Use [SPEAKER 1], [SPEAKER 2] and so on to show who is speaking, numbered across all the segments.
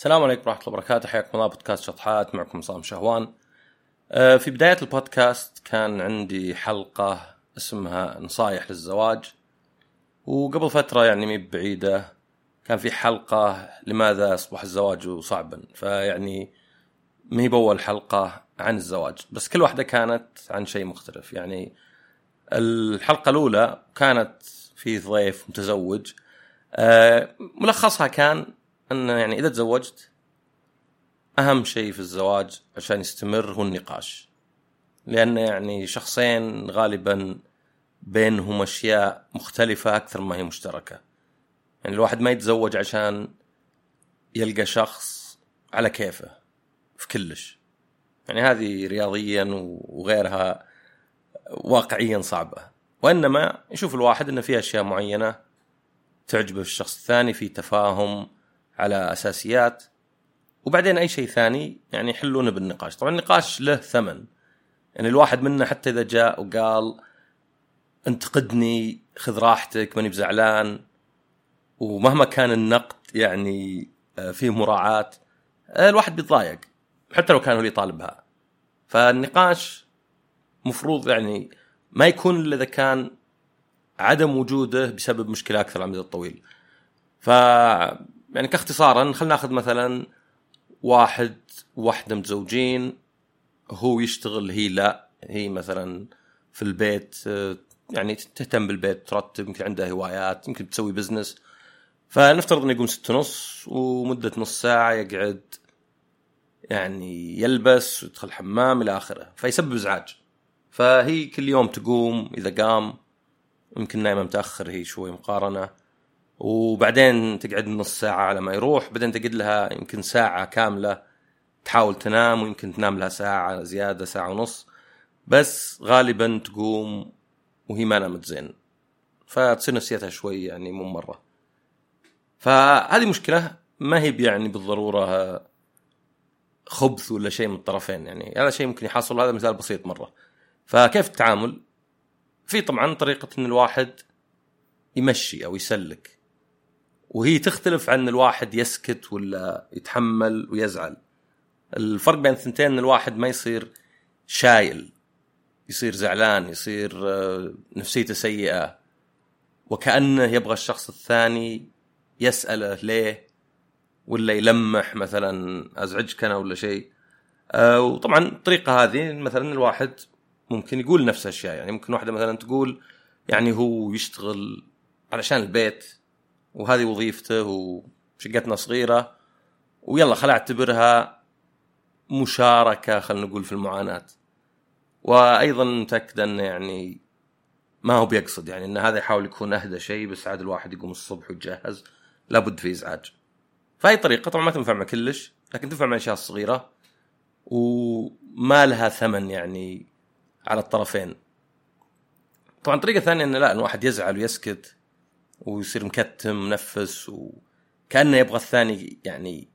[SPEAKER 1] السلام عليكم ورحمة الله وبركاته. حياكم الله. بودكاست شطحات معكم عصام شهوان. آه، في بداية البودكاست كان عندي حلقة اسمها نصايح للزواج. وقبل فترة يعني مي بعيدة كان في حلقة لماذا أصبح الزواج صعبا. فيعني مي بأول حلقة عن الزواج. بس كل واحدة كانت عن شيء مختلف. يعني الحلقة الأولى كانت في ضيف متزوج. آه، ملخصها كان أن يعني إذا تزوجت أهم شيء في الزواج عشان يستمر هو النقاش. لأن يعني شخصين غالبا بينهم أشياء مختلفة أكثر ما هي مشتركة. يعني الواحد ما يتزوج عشان يلقى شخص على كيفه في كلش. يعني هذه رياضيا وغيرها واقعيا صعبة. وإنما يشوف الواحد أن في أشياء معينة تعجبه الشخص الثاني في تفاهم على أساسيات. وبعدين أي شيء ثاني يعني يحلونه بالنقاش. طبعا النقاش له ثمن. يعني الواحد منا حتى إذا جاء وقال انتقدني خذ راحتك ماني بزعلان. ومهما كان النقد يعني آه، فيه مراعاة آه، الواحد بيتضايق. حتى لو كان هو اللي طالبها فالنقاش مفروض يعني ما يكون إلا إذا كان عدم وجوده بسبب مشكلة أكثر على المدى الطويل. ف يعني كاختصارا خلينا ناخذ مثلا واحد وواحده متزوجين هو يشتغل هي لا. هي مثلا في البيت يعني تهتم بالبيت ترتب يمكن عندها هوايات يمكن تسوي بزنس فنفترض إنه يقوم ست ونص ومدة نص ساعة يقعد يعني يلبس ويدخل الحمام إلى آخره. فيسبب إزعاج. فهي كل يوم تقوم إذا قام يمكن نايمة متأخر هي شوي مقارنة. وبعدين تقعد نص ساعة على ما يروح بعدين تقعد لها يمكن ساعة كاملة تحاول تنام ويمكن تنام لها ساعة زيادة ساعة ونص. بس غالبا تقوم وهي ما نامت زين. فتصير نفسيتها شوي يعني مو مرة. فهذه مشكلة ما هي يعني بالضرورة خبث ولا شيء من الطرفين يعني. هذا شيء ممكن يحصل هذا مثال بسيط مرة. فكيف التعامل؟ في طبعا طريقة إن الواحد يمشي أو يسلك. وهي تختلف عن الواحد يسكت ولا يتحمل ويزعل. الفرق بين الثنتين إن الواحد ما يصير شايل يصير زعلان يصير آه، نفسيته سيئة وكأنه يبغى الشخص الثاني يسأله ليه ولا يلمح مثلا أزعجك أنا ولا شيء. آه، وطبعا الطريقة هذه مثلا الواحد ممكن يقول نفس الأشياء يعني ممكن واحدة مثلا تقول يعني هو يشتغل علشان البيت وهذه وظيفته وشقتنا صغيرة. ويلا خل أعتبرها مشاركة خلينا نقول في المعاناة. وأيضا متأكد انه يعني ما هو بيقصد يعني أن هذا يحاول يكون أهدى شيء بس عاد الواحد يقوم الصبح ويتجهز لابد في إزعاج. فهي طريقة طبعا ما تنفع مع كلش لكن تنفع مع الاشياء الصغيره وما لها ثمن يعني على الطرفين. طبعا طريقة ثانية انه لا الواحد يزعل ويسكت. ويصير مكتم منفس وكأنه يبغى الثاني يعني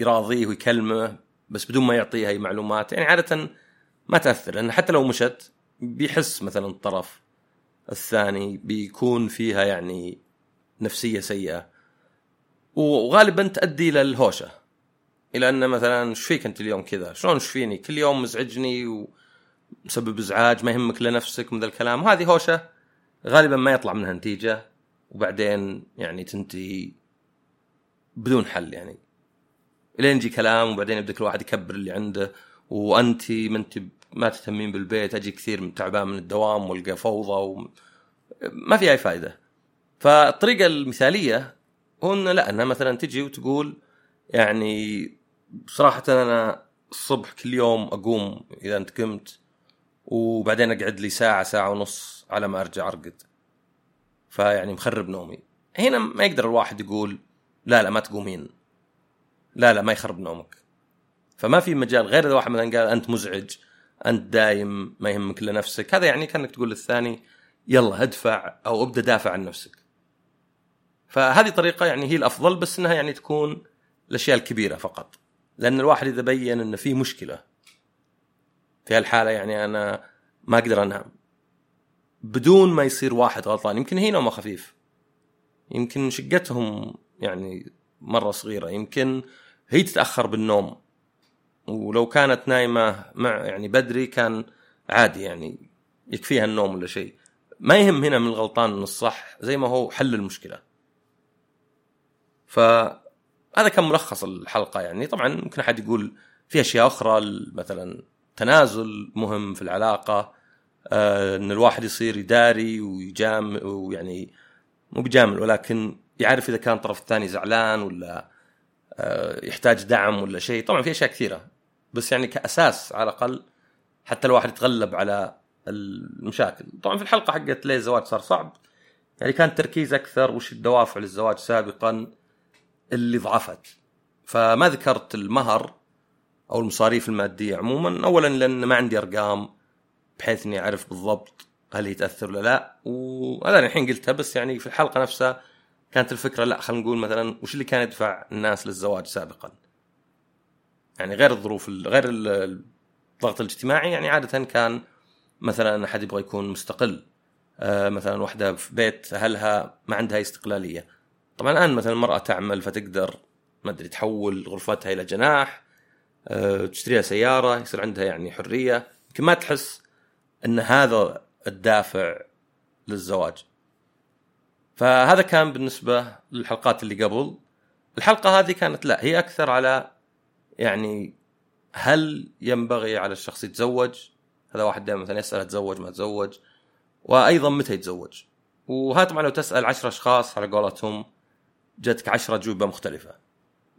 [SPEAKER 1] يراضيه ويكلمه بس بدون ما يعطيه أي معلومات. يعني عادة ما تأثر لأن حتى لو مشت بيحس مثلا الطرف الثاني بيكون فيها يعني نفسية سيئة. وغالبا تؤدي إلى الهوشة. إلى أن مثلا إيش فيك أنت اليوم كذا؟ شلون إيش فيني؟ كل يوم مزعجني ومسبب إزعاج ما يهمك لنفسك من ذا الكلام. وهذه هوشة غالبا ما يطلع منها نتيجة. وبعدين يعني تنتهي بدون حل يعني. إلين يجي كلام وبعدين يبدأ كل واحد يكبر اللي عنده. وانت ما انت ما تهتمين بالبيت أجي كثير تعبان من الدوام وألقى فوضى و... ما في أي فائده فالطريقة المثالية هو انه لا إنها مثلا تجي وتقول يعني صراحة أنا الصبح كل يوم أقوم إذا أنت قمت وبعدين أقعد لي ساعة ساعة ونص على ما أرجع أرقد. فيعني مخرب نومي. هنا ما يقدر الواحد يقول لا لا ما تقومين. لا لا ما يخرب نومك. فما في مجال غير إذا واحد مثلا قال أنت مزعج أنت دايم ما يهمك الا نفسك هذا يعني كأنك تقول للثاني يلا ادفع أو ابدأ دافع عن نفسك. فهذه طريقة يعني هي الأفضل بس إنها يعني تكون الأشياء الكبيرة فقط. لأن الواحد إذا بين إنه في مشكلة في هالحالة يعني أنا ما أقدر أنام. بدون ما يصير واحد غلطان. يمكن هي نومه خفيف. يمكن شقتهم يعني مرة صغيرة. يمكن هي تتأخر بالنوم. ولو كانت نايمة مع يعني بدري كان عادي يعني يكفيها النوم ولا شيء. ما يهم هنا من الغلطان من الصح زي ما هو حل المشكلة. فهذا كان ملخص الحلقة يعني. طبعا ممكن أحد يقول في أشياء أخرى مثلا تنازل مهم في العلاقة. إن الواحد يصير يداري ويجام ويعني مو بيجامل ولكن يعرف إذا كان الطرف الثاني زعلان ولا آه يحتاج دعم ولا شيء. طبعا في أشياء كثيرة بس يعني كأساس على الأقل حتى الواحد يتغلب على المشاكل. طبعا في الحلقة حقت ليه الزواج صار صعب يعني كان تركيز أكثر وش الدوافع للزواج سابقا اللي ضعفت. فما ذكرت المهر أو المصاريف المادية عموما اولا لأن ما عندي أرقام. بحيث إني أعرف بالضبط هل هي تأثر ولا لا. وهذا الحين قلتها بس يعني في الحلقة نفسها كانت الفكرة لا خلينا نقول مثلا وش اللي كان يدفع الناس للزواج سابقا؟ يعني غير الظروف غير الضغط الاجتماعي يعني عادة كان مثلا أحد يبغى يكون مستقل آه، مثلا واحدة في بيت أهلها ما عندها استقلالية. طبعا الآن مثلا المرأة تعمل فتقدر ما أدري تحول غرفتها إلى جناح آه، تشتريها سيارة يصير عندها يعني حرية. يمكن ما تحس إن هذا الدافع للزواج. فهذا كان بالنسبة للحلقات اللي قبل. الحلقة هذه كانت لا هي أكثر على يعني هل ينبغي على الشخص يتزوج؟ هذا واحد دائما مثلا يسأل أتزوج ما أتزوج؟ وأيضا متى يتزوج؟ وهذا طبعا لو تسأل عشر أشخاص على قولتهم جتك عشرة اجوبه مختلفة.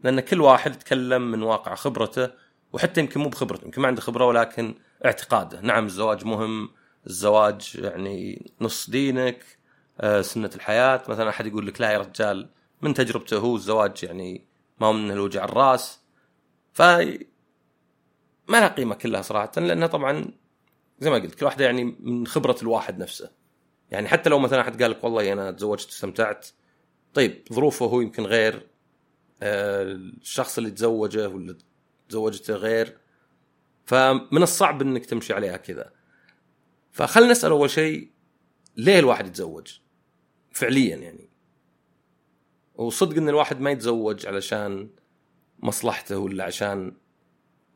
[SPEAKER 1] لأن كل واحد يتكلم من واقع خبرته وحتى يمكن مو بخبرته يمكن ما عنده خبرة ولكن اعتقاده نعم الزواج مهم. الزواج يعني نص دينك آه، سنة الحياة. مثلا أحد يقول لك لا يا رجال من تجربته هو الزواج يعني ما هو من الوجع الراس. ف ما لها قيمة كلها صراحة لأنها طبعا زي ما قلت كل واحدة يعني من خبرة الواحد نفسه. يعني حتى لو مثلا أحد قال لك والله أنا تزوجت واستمتعت طيب ظروفه هو يمكن غير آه، الشخص اللي تزوجه ولا تزوجته غير. فمن الصعب إنك تمشي عليها كذا. فخلنا نسأل أول شيء ليه الواحد يتزوج؟ فعليا يعني. وصدق إن الواحد ما يتزوج علشان مصلحته ولا عشان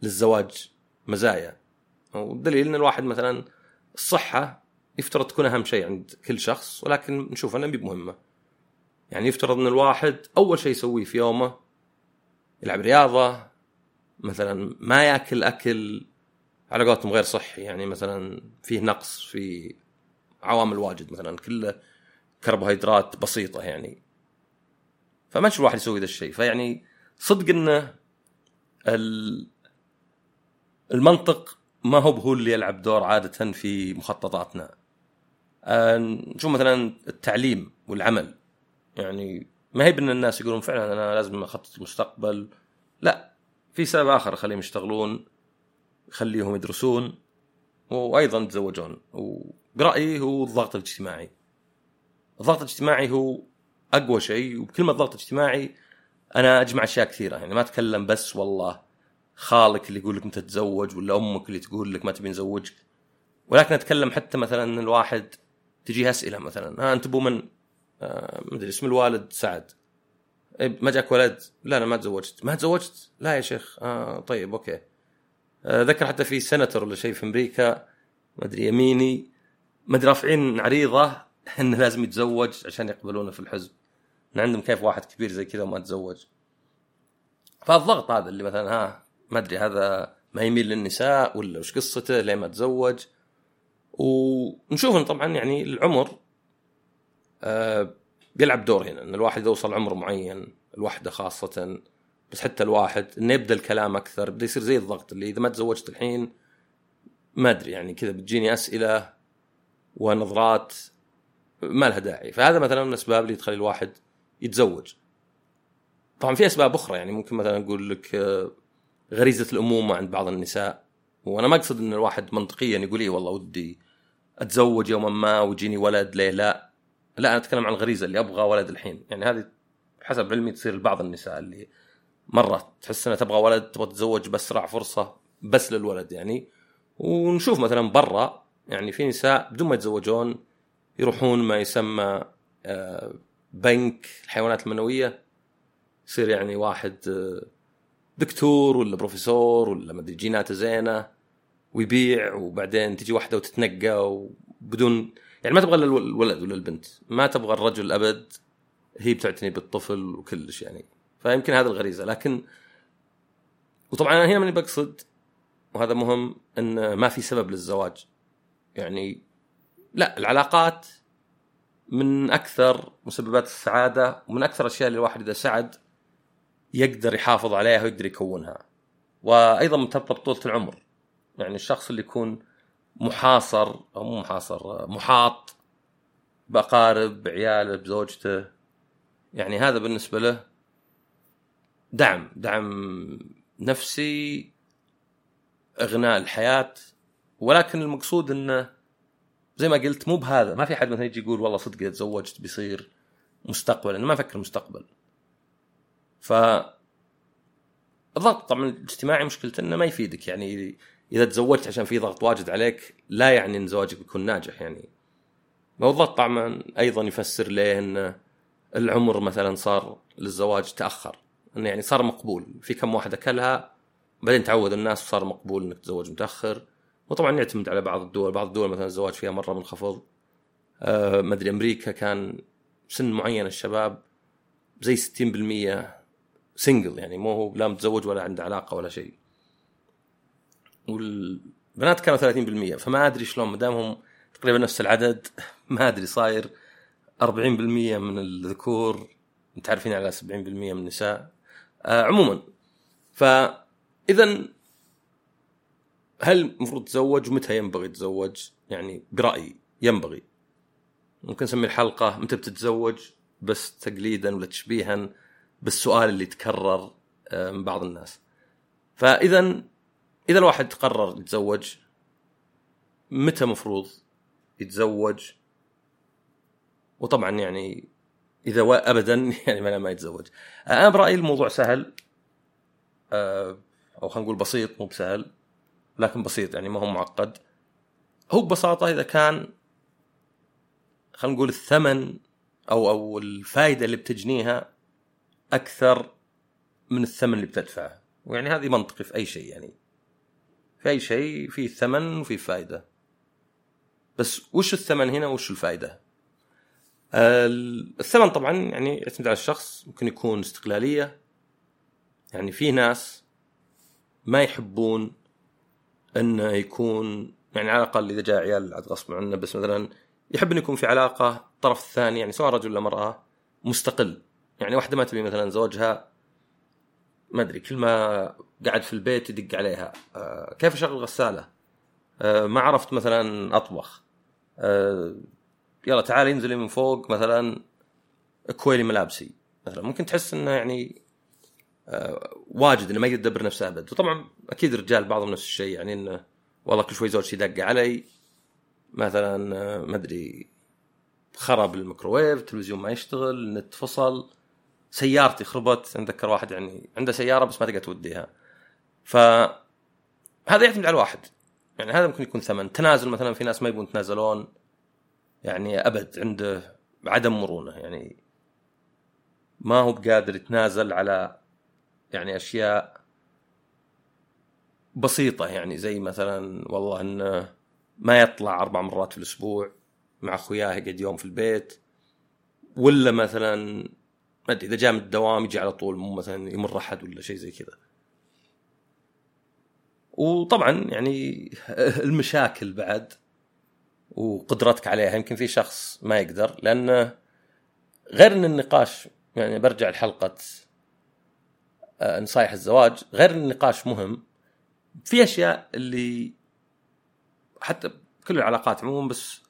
[SPEAKER 1] للزواج مزايا. والدليل إن الواحد مثلا الصحة يفترض تكون أهم شيء عند كل شخص ولكن نشوف إنها مهمة. يعني يفترض إن الواحد أول شيء يسويه في يومه يلعب رياضة مثلا ما يأكل أكل على قولتهم غير صحي يعني مثلا فيه نقص في عوامل واجد مثلا كله كربوهيدرات بسيطة يعني. فما نشوف الواحد يسوي ذا الشيء. فيعني صدق إنه المنطق ما هو هو اللي يلعب دور عادة في مخططاتنا. آه، نشوف مثلا التعليم والعمل. يعني ما هي بأن الناس يقولون فعلا أنا لازم أخطط المستقبل لا. في سبب آخر خليهم يشتغلون يخليهم يدرسون وأيضا يتزوجون. وبرأيي هو الضغط الاجتماعي. الضغط الاجتماعي هو أقوى شيء وبكلمه ضغط اجتماعي أنا أجمع أشياء كثيرة. يعني ما أتكلم بس والله خالك اللي يقول لك متى تتزوج ولا أمك اللي تقول لك ما تبي نزوجك ولكن أتكلم حتى مثلا الواحد تجيه أسئلة مثلا. ها أنت أبو من؟ آه ما أدري اسم الوالد سعد. ما جاك ولد؟ لا أنا ما تزوجت. ما تزوجت؟ لا يا شيخ. آه طيب okay. آه ذكر حتى في center ولا شيء في أمريكا ما أدري يميني. ما أدري رافعين عريضة إنه لازم يتزوج عشان يقبلونه في الحزب. إن عندهم كيف واحد كبير زي كذا وما تزوج. فالضغط هذا اللي مثلا ها ما أدري هذا ما يميل للنساء ولا وش قصته ليه ما تزوج؟ ونشوف طبعا يعني العمر. آه بيلعب دور هنا إن الواحد يوصل عمر معين الوحدة خاصة بس حتى الواحد إنه يبدأ الكلام أكثر بدا يصير زي الضغط اللي إذا ما تزوجت الحين ما أدري يعني كذا بتجيني أسئلة ونظرات ما لها داعي. فهذا مثلا من الأسباب اللي تخلي الواحد يتزوج. طبعا في أسباب أخرى يعني ممكن مثلا أقول لك آه، غريزة الأمومة عند بعض النساء. وأنا ما أقصد إن الواحد منطقيا يقول إيه والله ودي أتزوج يوما ما ويجيني ولد ليه لا؟ لا أنا أتكلم عن الغريزة اللي أبغى ولد الحين. يعني هذه حسب علمي تصير لبعض النساء اللي مرة تحس إنها تبغى ولد تبغى تتزوج باسرع فرصة بس للولد يعني. ونشوف مثلا برا يعني في نساء بدون ما يتزوجون يروحون ما يسمى آه، بنك الحيوانات المنوية. يصير يعني واحد آه، دكتور ولا بروفيسور ولا ما أدري جيناته زينة ويبيع وبعدين تجي واحدة وتتنقى وبدون يعني ما تبغى الولد ولا البنت. ما تبغى الرجل الابد هي بتعتني بالطفل وكلش يعني. فيمكن هذا الغريزة. لكن وطبعا أنا هنا ماني بقصد وهذا مهم إن ما في سبب للزواج. يعني لا العلاقات من أكثر مسببات السعادة ومن أكثر الأشياء اللي الواحد إذا سعد يقدر يحافظ عليها ويقدر يكونها. وأيضا مرتبطة بطولة العمر. يعني الشخص اللي يكون محاصر أو مو محاصر محاط باقارب بعياله بزوجته. يعني هذا بالنسبة له دعم دعم نفسي إغناء الحياة. ولكن المقصود إنه زي ما قلت مو بهذا. ما في حد مثلا يجي يقول والله صدق اذا تزوجت بيصير مستقبل. أنا ما أفكر مستقبل. ف الضغط طبعا الاجتماعي مشكلته إنه ما يفيدك. يعني إذا تزوجت عشان في ضغط واجد عليك لا يعني إن زواجك بيكون ناجح يعني. الضغط طبعا أيضا يفسر ليه إن العمر مثلا صار للزواج تأخر. إنه يعني صار مقبول. في كم واحدة كلها بعدين تعود الناس وصار مقبول إنك تتزوج متأخر. وطبعا يعتمد على بعض الدول. بعض الدول مثلا الزواج فيها مرة منخفض. أه ما أدري أمريكا كان سن معين الشباب زي 60% سنجل يعني مو هو لا متزوج ولا عنده علاقة ولا شيء. والبنات كانوا 30% فما أدري شلون ما دامهم تقريبا نفس العدد ما أدري صاير 40% من الذكور متعرفين على 70% من النساء. آه عموما فاذا هل المفروض تتزوج ومتى ينبغي تتزوج؟ يعني برأيي ينبغي. ممكن نسمي الحلقة متى بتتزوج؟ بس تقليدا ولا تشبيها بالسؤال اللي تكرر آه، من بعض الناس. فاذا إذا الواحد قرر يتزوج متى مفروض يتزوج؟ وطبعا يعني إذا ابدا يعني ما, ما يتزوج. أنا برأيي الموضوع سهل. آه، أو خلينا نقول بسيط مو بسهل لكن بسيط يعني ما هو معقد. هو ببساطة إذا كان خلينا نقول الثمن أو أو الفائده اللي بتجنيها أكثر من الثمن اللي بتدفعه. ويعني هذه منطقي في أي شيء يعني. في أي شيء في ثمن وفي فائده بس وش الثمن هنا وش الفائدة؟ الثمن طبعا يعني يعتمد على الشخص ممكن يكون استقلالية. يعني في ناس ما يحبون انه يكون يعني على الأقل إذا جاء عيال عاد غصب عنه بس مثلا يحب إنه يكون في علاقة الطرف الثاني يعني سواء رجل ولا مراه مستقل. يعني واحدة ما تبي مثلا زوجها ما أدري كل ما قاعد في البيت يدق عليها. آه كيف أشغل غساله آه ما عرفت مثلا أطبخ. آه يلا تعالي انزلي من فوق مثلا كويلي ملابسي مثلا. ممكن تحس إنه يعني واجد إنه ما يقدر يدبر نفسه أبد. وطبعا أكيد الرجال بعضهم نفس الشيء يعني إنه والله كل شوي زوجتي دق علي مثلا ما أدري خرب الميكروويف التلفزيون ما يشتغل النت فصل. سيارتي خربت أتذكر واحد يعني عنده سيارة بس ما تقدر توديها. ف هذا يعتمد على الواحد. يعني هذا ممكن يكون ثمن. تنازل مثلا في ناس ما يبون يتنازلون. يعني أبد عنده عدم مرونة. يعني ما هو بقادر يتنازل على يعني أشياء بسيطة. يعني زي مثلا والله إنه ما يطلع أربع مرات في الأسبوع. مع اخوياه يقعد يوم في البيت. ولا مثلا ما أدري إذا جاء من الدوام يجي على طول مو مثلا يمر أحد ولا شيء زي كذا. وطبعا يعني المشاكل بعد وقدرتك عليها يمكن في شخص ما يقدر لأن غير إن النقاش يعني برجع لحلقة آه، نصايح الزواج غير النقاش مهم في أشياء اللي حتى كل العلاقات عموما بس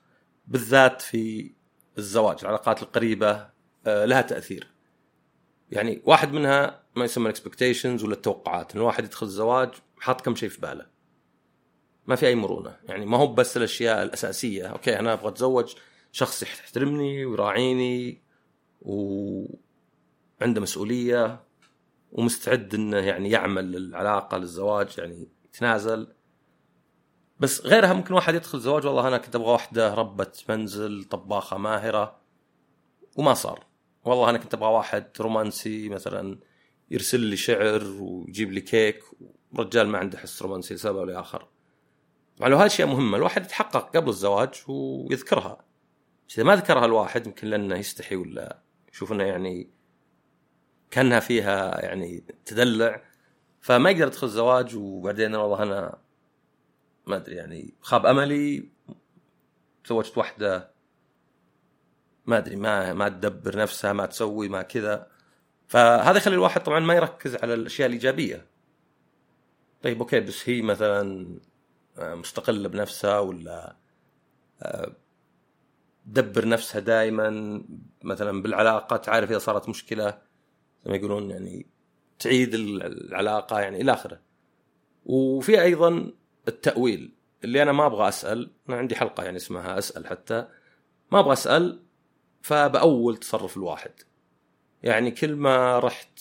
[SPEAKER 1] بالذات في الزواج العلاقات القريبة آه، لها تأثير. يعني واحد منها ما يسمى ال expectations ولا التوقعات ان الواحد يدخل الزواج حاط كم شيء في باله. ما في أي مرونة. يعني ما هو بس الأشياء الأساسية. okay أنا أبغى أتزوج شخص يحترمني ويراعيني وعنده مسؤولية ومستعد إنه يعني يعمل للعلاقه للزواج يعني يتنازل. بس غيرها ممكن واحد يدخل زواج والله أنا كنت أبغى واحدة ربة منزل طباخة ماهرة وما صار. والله أنا كنت أبغى واحد رومانسي مثلا يرسل لي شعر ويجيب لي كيك. ورجال ما عنده حس رومانسي لسبب أو لآخر. طبعا لو هذه مهمة. الواحد يتحقق قبل الزواج ويذكرها. إذا ما ذكرها الواحد يمكن لأنه يستحي ولا يشوف إنه يعني كأنها فيها يعني تدلع. فما يقدر يدخل الزواج وبعدين والله أنا ما أدري يعني خاب أملي. تزوجت واحدة ما أدري ما ما تدبر نفسها ما تسوي ما كذا. فهذا يخلي الواحد طبعا ما يركز على الأشياء الإيجابية. طيب أوكي بس هي مثلا آه، مستقلة بنفسها ولا آه، تدبر نفسها دائما مثلا بالعلاقة تعرف إذا صارت مشكلة زي ما يقولون يعني تعيد العلاقة يعني إلى آخره. وفي أيضا التأويل اللي أنا ما أبغى أسأل أنا عندي حلقة يعني اسمها أسأل حتى ما أبغى أسأل فبأول تصرف الواحد. يعني كل ما رحت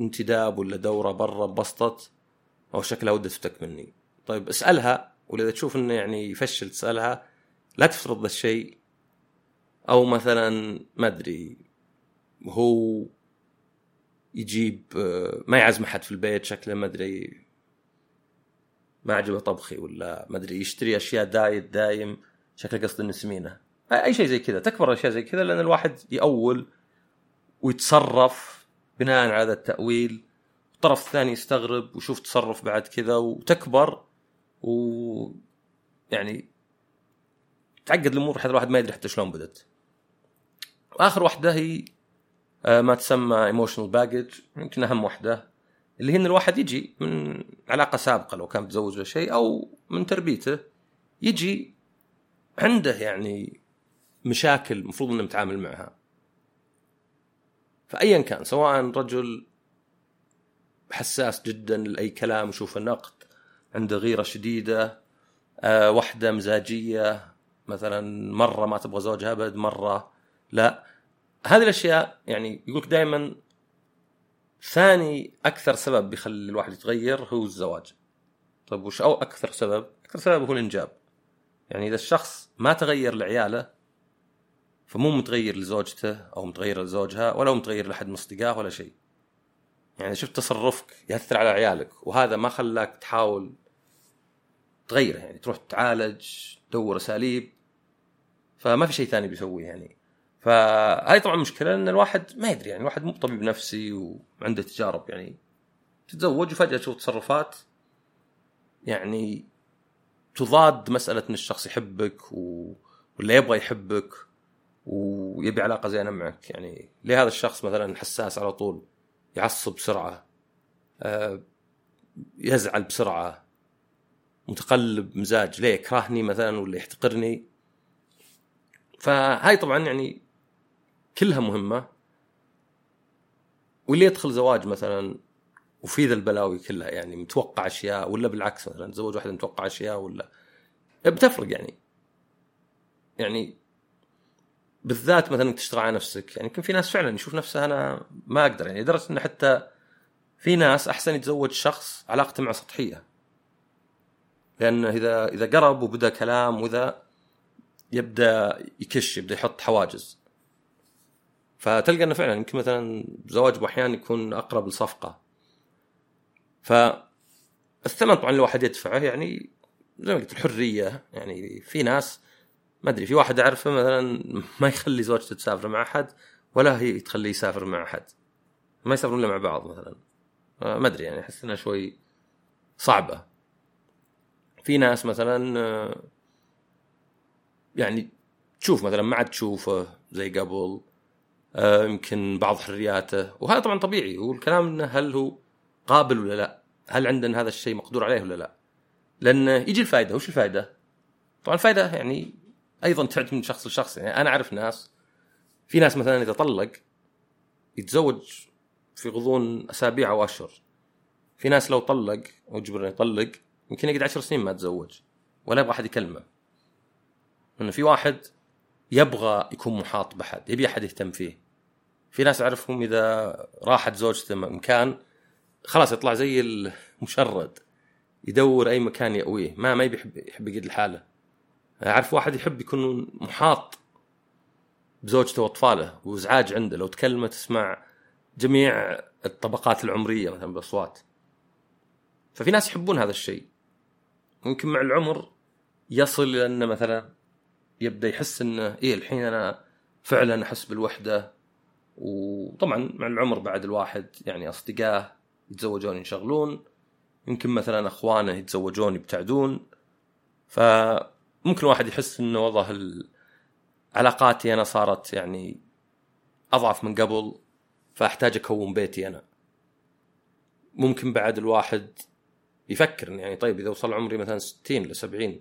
[SPEAKER 1] انتداب ولا دورة برا بسطت أو شكلها ودها تفتك مني. طيب اسألها واذا تشوف إنه يعني يفشل تسألها لا تفترض ذا الشيء. أو مثلا ما أدري هو يجيب ما يعزم أحد في البيت شكله ما أدري ما عجبه طبخي ولا ما أدري يشتري أشياء دايت دايم شكله قصد إنه سمينة. أي شيء زي كذا تكبر أشياء زي كذا لأن الواحد يأول ويتصرف بناء على هذا التأويل الطرف الثاني يستغرب ويشوف تصرف بعد كذا وتكبر و يعني تعقد الأمور حتى الواحد ما يدري حتى شلون بدت. اخر واحدة هي آه، ما تسمى ايموشنال باجج يمكن أهم واحدة اللي هي إن الواحد يجي من علاقة سابقة لو كان متزوج ولا شيء أو من تربيته يجي عنده يعني مشاكل المفروض إنه متعامل معها. فايا كان سواء رجل حساس جدا لأي كلام يشوف النقد عنده غيرة شديدة أه واحدة مزاجية مثلا مرة ما تبغى زوجها أبد مرة لا. هذه الأشياء يعني يقولك دائما ثاني أكثر سبب بيخلي الواحد يتغير هو الزواج. طيب وش أو أكثر سبب؟ أكثر سبب هو الإنجاب. يعني إذا الشخص ما تغير لعياله فمو متغير لزوجته أو متغير لزوجها ولا متغير لاحد من أصدقائه ولا شيء. يعني شفت تصرفك ياثر على عيالك وهذا ما خلاك تحاول تغيره يعني تروح تعالج تدور أساليب فما في شيء ثاني بيسويه يعني. فهذه طبعا مشكلة إن الواحد ما يدري يعني الواحد مو طبيب نفسي وعنده تجارب يعني تتزوج وفجأة تشوف تصرفات يعني تضاد مسألة إن الشخص يحبك و... ولا يبغى يحبك. ويبي علاقة زينة معك. يعني ليه هذا الشخص مثلا حساس على طول يعصب بسرعة آه، يزعل بسرعة متقلب مزاج ليه يكرهني مثلا ولا يحتقرني. فهاي طبعا يعني كلها مهمة. واللي يدخل زواج مثلا وفي ذا البلاوي كلها يعني متوقع أشياء ولا بالعكس مثلا تزوج واحدة متوقع أشياء ولا بتفرق يعني. يعني بالذات مثلا تشتغل على نفسك. يعني يمكن في ناس فعلا يشوف نفسه أنا ما أقدر يعني لدرجة إنه حتى في ناس أحسن يتزوج شخص علاقته معه سطحية. لأن إذا إذا قرب وبدأ كلام وإذا يبدأ يكش يبدأ يحط حواجز. فتلقى إنه فعلا يمكن مثلا زواج أحيانا يكون أقرب لصفقة. ف الثمن طبعا الواحد يدفعه يعني زي ما قلت الحرية. يعني في ناس ما أدري في واحد أعرفه مثلا ما يخلي زوجته تسافر مع أحد ولا هي تخليه يسافر مع أحد ما يسافرون إلا مع بعض مثلا ما أدري يعني أحس إنها شوي صعبة في ناس مثلا يعني تشوف مثلا ما عاد تشوفه زي قبل يمكن بعض حرياته وهذا طبعا طبيعي والكلام إنه هل هو قابل ولا لا؟ هل عندنا هذا الشيء مقدور عليه ولا لا؟ لأن يجي الفائده وش الفائده؟ طبعا الفائده يعني أيضا تعتمد من شخص لشخص. يعني أنا أعرف ناس في ناس مثلا إذا طلق يتزوج في غضون أسابيع أو أشهر. في ناس لو طلق أو جبر يطلق يمكن يقعد عشر سنين ما تزوج ولا يبغى احد يكلمه. إنه في واحد يبغى يكون محاط بحد يبي أحد يهتم فيه. في ناس أعرفهم إذا راحت زوجته مكان خلاص يطلع زي المشرد يدور أي مكان يأويه ما ما يحب يحب يقعد لحاله. أعرف واحد يحب يكون محاط بزوجته وأطفاله وازعاج عنده. لو تكلمه تسمع جميع الطبقات العمرية مثلا بالأصوات. ففي ناس يحبون هذا الشيء. ممكن مع العمر يصل إلى إنه مثلا يبدأ يحس إنه إيه الحين أنا فعلا أحس بالوحدة. وطبعا مع العمر بعد الواحد يعني اصدقائه يتزوجون ينشغلون. يمكن مثلا أخوانه يتزوجون يبتعدون. فممكن الواحد يحس إنه والله علاقاتي أنا صارت يعني أضعف من قبل فأحتاج أكون بيتي أنا. ممكن بعد الواحد يفكر يعني طيب إذا وصل عمري مثلا 60 ل 70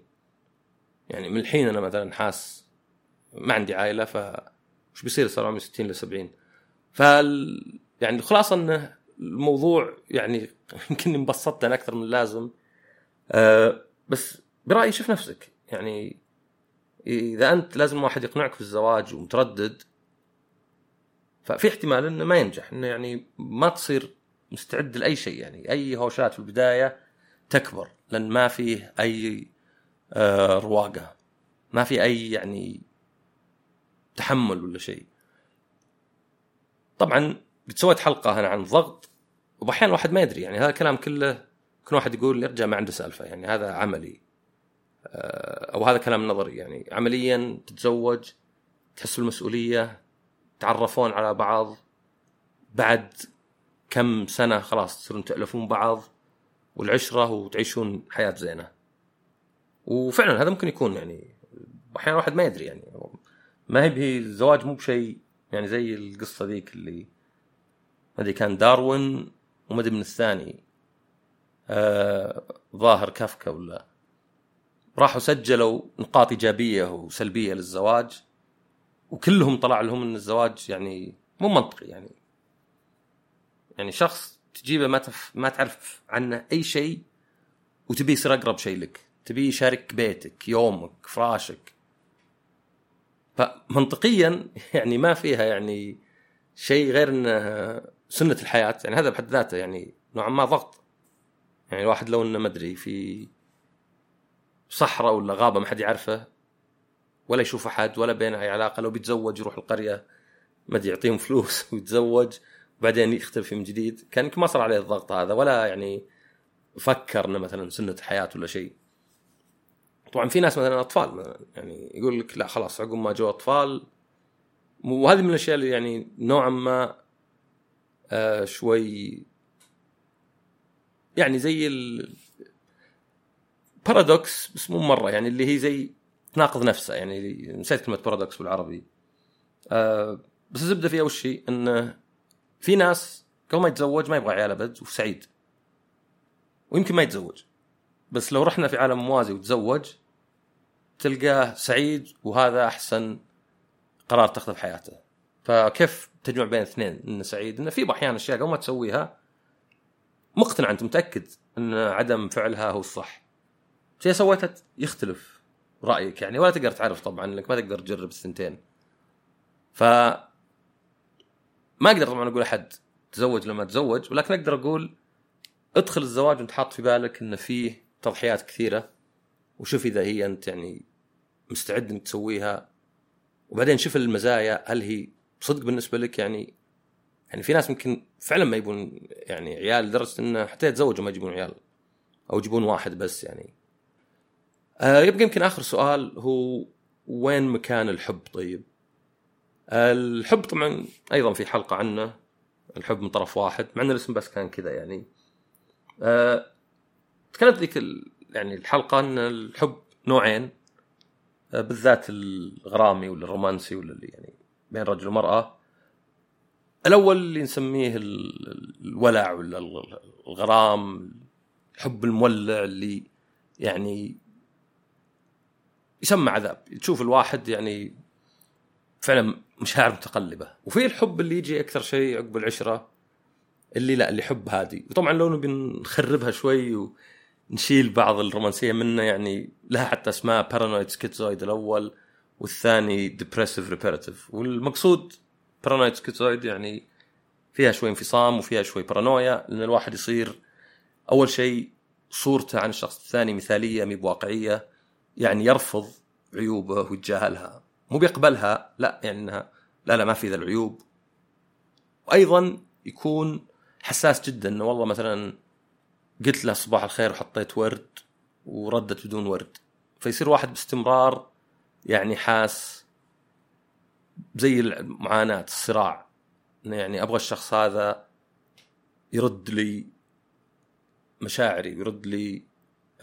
[SPEAKER 1] يعني من الحين أنا مثلا حاس ما عندي عائلة ف وش بيصير صار عمري 60 ل 70 ف يعني الخلاصه إنه الموضوع يعني يمكن مبسطت أنا أكثر من اللازم. أه بس برأيي شوف نفسك. يعني إذا أنت لازم واحد يقنعك في الزواج ومتردد ففي احتمال إنه ما ينجح إنه يعني ما تصير مستعد لأي شيء يعني أي هوشات في البداية تكبر لأن ما فيه أي آه رواقة ما في أي يعني تحمل ولا شيء. طبعا قد سويت حلقة أنا عن الضغط وباحيان الواحد ما يدري يعني هذا الكلام كله كل واحد يقول يرجع ما عنده سالفة يعني هذا عملي. أو هذا كلام نظري يعني. عمليا تتزوج تحس بالمسؤولية تعرفون على بعض بعد كم سنة خلاص تصيرون تألفون بعض والعشرة وتعيشون حياة زينة. وفعلا هذا ممكن يكون يعني أحيانا الواحد ما يدري يعني. ما هي به الزواج مو بشيء يعني زي القصة ذيك اللي ما أدري كان داروين وما من الثاني. آه ظاهر كافكا ولا راحوا سجلوا نقاط إيجابية وسلبية للزواج وكلهم طلع لهم إن الزواج يعني مو منطقي يعني يعني شخص تجيبه ما تف ما تعرف عنه أي شيء وتبي يصير أقرب شيء لك تبي يشارك بيتك يومك فراشك. فمنطقيا يعني ما فيها يعني شيء غير إنه سنة الحياة يعني هذا بحد ذاته يعني نوعا ما ضغط. يعني الواحد لو إنه ما أدري في صحراء ولا غابة ما حد يعرفه ولا يشوف أحد ولا بينه أي علاقة. لو بيتزوج يروح القرية ما يعطيهم فلوس ويتزوج وبعدين يختلف من جديد. كان ما صار عليه الضغط هذا ولا يعني فكر إنه مثلا سنة حياة ولا شيء. طبعا في ناس مثلا أطفال يعني يقول لك لا خلاص عقب ما جو أطفال وهذه من الأشياء اللي يعني نوعا ما آه شوي يعني زي ال paradox بس مو مرة يعني اللي هي زي تناقض نفسها يعني نسيت كلمة paradox بالعربي. آه بس الزبدة فيها وش هي؟ انه في ناس قبل ما يتزوج ما يبغى عيال أبد وسعيد ويمكن ما يتزوج. بس لو رحنا في عالم موازي وتزوج تلقاه سعيد وهذا أحسن قرار تاخذه في حياته. فكيف تجمع بين الاثنين انه سعيد انه في أحيانا أشياء قبل ما تسويها مقتنع أنت متأكد إن عدم فعلها هو الصح. شيء سويته يختلف رأيك يعني ولا تقدر تعرف طبعا إنك ما تقدر تجرب الثنتين ف ما أقدر طبعا أقول أحد تزوج لما تزوج ولكن أقدر أقول ادخل الزواج وأنت حاط في بالك انه فيه تضحيات كثيرة وشوف إذا هي أنت يعني مستعد إنك تسويها. وبعدين شوف المزايا هل هي صدق بالنسبة لك؟ يعني يعني في ناس ممكن فعلا ما يبون يعني عيال لدرجة إنه حتى يتزوجوا ما يجيبون عيال أو يجيبون واحد بس يعني. يبقى يمكن آخر سؤال هو وين مكان الحب؟ طيب؟ آه الحب طبعا أيضا في حلقة عنه الحب من طرف واحد مع إن الاسم بس كان كذا يعني. آه تكلمت ذيك يعني الحلقة إن الحب نوعين آه بالذات الغرامي ولا الرومانسي ولا اللي يعني بين رجل ومرأة. الأول اللي نسميه الولع ولا الغرام الحب المولع اللي يعني يسمى عذاب تشوف الواحد يعني فعلا مشاعر متقلبة. وفي الحب اللي يجي أكثر شيء عقب العشرة اللي لا اللي حب هادي. وطبعا لو نبي نخربها شوي ونشيل بعض الرومانسية منه يعني لها حتى اسماء paranoid schizoid الأول والثاني depressive reparative والمقصود paranoid schizoid يعني فيها شوي انفصام وفيها شوي بارانويا لأن الواحد يصير أول شيء صورته عن الشخص الثاني مثالية مي بواقعية. يعني يرفض عيوبه ويتجاهلها مو بيقبلها لا يعني انها لا لا ما في ذا العيوب. وأيضا يكون حساس جدا إنه والله مثلا قلت له صباح الخير وحطيت ورد وردت بدون ورد. فيصير واحد باستمرار يعني حاس زي المعاناة الصراع. يعني أبغى الشخص هذا يرد لي مشاعري ويرد لي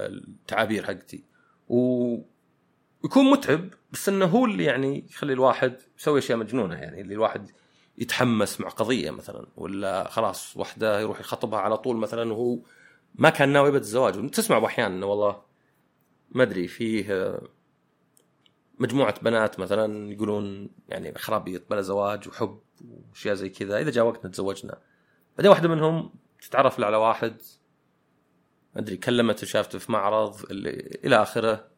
[SPEAKER 1] التعابير حقتي. ويكون متعب بس إنه هو اللي يعني يخلي الواحد يسوي أشياء مجنونة يعني اللي الواحد يتحمس مع قضية مثلا ولا خلاص واحدة يروح يخطبها على طول مثلا وهو ما كان ناوي ابد الزواج. تسمع أحيانا إنه والله ما أدري فيه مجموعة بنات مثلا يقولون يعني خرابيط بلا زواج وحب وأشياء زي كذا. إذا جاء وقتنا تزوجنا. بعدين واحدة منهم تتعرف على واحد أدري كلمته شافته في معرض اللي إلى آخره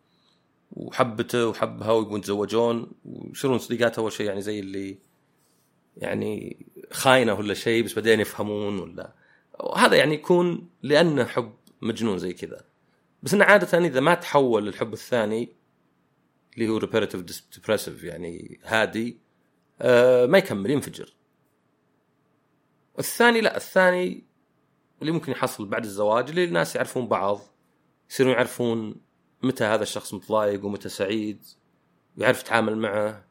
[SPEAKER 1] وحبته وحبها ويبون يتزوجون ويصيرون صديقات أول شيء يعني زي اللي يعني خاينة ولا شيء بس بعدين يفهمون ولا. وهذا يعني يكون لأنه حب مجنون زي كذا. بس إنه عادة إذا ما تحول للحب الثاني اللي هو reparative depressive يعني هادي آه ما يكمل ينفجر. الثاني لا الثاني اللي ممكن يحصل بعد الزواج اللي الناس يعرفون بعض يصيرون يعرفون متى هذا الشخص متضايق ومتى سعيد ويعرف يتعامل معه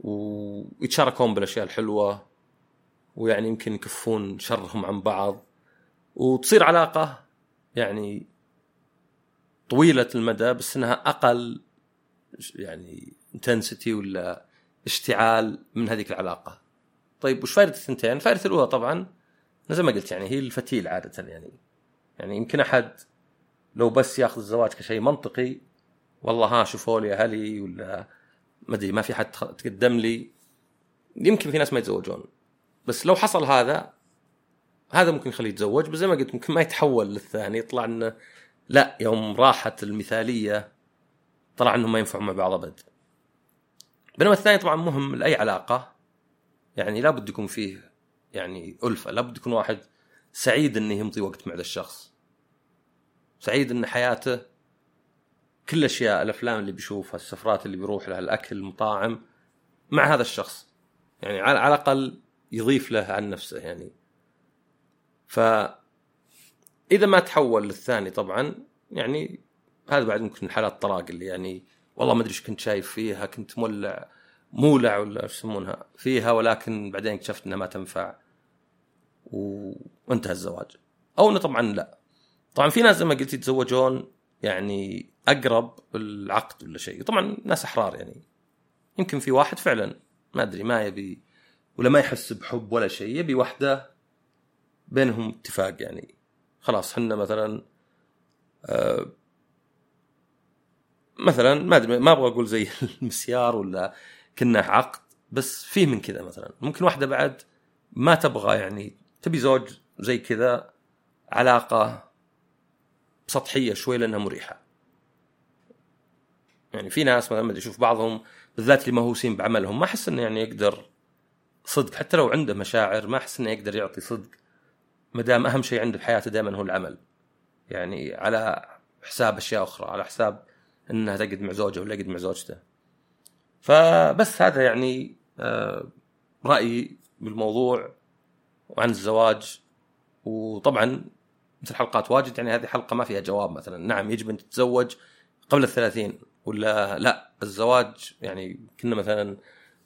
[SPEAKER 1] ويتشاركون بالأشياء الحلوة ويعني يمكن يكفون شرهم عن بعض وتصير علاقة يعني طويلة المدى بس إنها أقل يعني انتنسيتي ولا اشتعال من هذيك العلاقة. طيب وش فائده الثنتين؟ فائده الأولى طبعا زي ما قلت يعني هي الفتيل عادة يعني. يعني يمكن أحد لو بس ياخذ الزواج كشيء منطقي والله ها شوفوا لي أهلي ولا ما أدري ما في حد تقدم لي. يمكن في ناس ما يتزوجون. بس لو حصل هذا هذا ممكن يخليه يتزوج. بس زي ما قلت ممكن ما يتحول للثاني. يطلع إنه لا يوم راحت المثالية طلع إنهم ما ينفعون مع بعض أبد. بينما الثاني طبعا مهم لأي علاقة. يعني لابد يكون فيه يعني ألفة. لابد يكون واحد سعيد إنه يمضي وقت مع ذا الشخص. سعيد إن حياته كل الاشياء الأفلام اللي بيشوفها السفرات اللي بيروح لها الأكل المطاعم مع هذا الشخص. يعني على الأقل يضيف له عن نفسه يعني. ف إذا ما تحول للثاني طبعا يعني هذا بعد ممكن حالات طلاق اللي يعني والله ما أدري إيش كنت شايف فيها كنت مولع مولع ولا إيش يسمونها فيها ولكن بعدين اكتشفت إنها ما تنفع. وانتهى الزواج. أو إنه طبعا لا. طبعا في ناس زي ما قلت يتزوجون يعني أقرب العقد ولا شيء. طبعا ناس أحرار يعني. يمكن في واحد فعلا. ما أدري ما يبي ولا ما يحس بحب ولا شيء. يبي واحدة بينهم اتفاق يعني. خلاص حنا مثلا آه مثلا ما أدري ما أبغى أقول زي المسيار ولا كنا عقد بس فيه من كذا مثلا. ممكن واحدة بعد ما تبغى يعني تبي زوج زي كذا علاقة سطحية شوي لأنها مريحة. يعني في ناس مثلا أشوف بعضهم بالذات اللي مهووسين بعملهم ما أحس إنه يعني يقدر صدق. حتى لو عنده مشاعر ما أحس إنه يقدر يعطي صدق ما دام أهم شيء عنده في حياته دائما هو العمل. يعني على حساب أشياء أخرى على حساب إنها تقعد مع زوجه ولا يقعد مع زوجته. فبس هذا يعني آه، رأيي بالموضوع. وعن الزواج. وطبعا مثل حلقات واجد يعني هذه حلقة ما فيها جواب مثلا. نعم يجب أن تتزوج قبل الثلاثين ولا لا؟ الزواج يعني كنا مثلا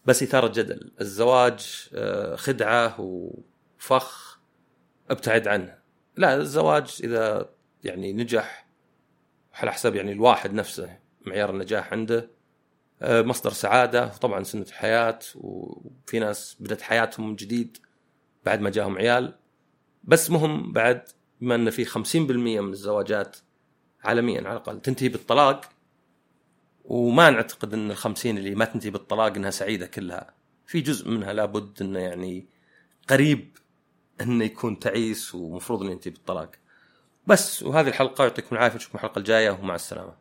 [SPEAKER 1] بس إثارة جدل. الزواج آه، خدعة وفخ ابتعد عنه. لا الزواج إذا يعني نجح على حسب يعني الواحد نفسه معيار النجاح عنده آه، مصدر سعادة وطبعا سنة الحياة وفي ناس بدأت حياتهم من جديد. بعد ما جاهم عيال بس مهم بعد بما إن في 50% من الزواجات عالميا على الأقل تنتهي بالطلاق وما نعتقد إن ال 50 اللي ما تنتهي بالطلاق إنها سعيدة كلها. في جزء منها لابد إنه يعني قريب إنه يكون تعيس ومفروض إنه ينتهي بالطلاق. بس وهذه الحلقة يعطيكم العافية نشوفكم الحلقة الجاية ومع السلامة.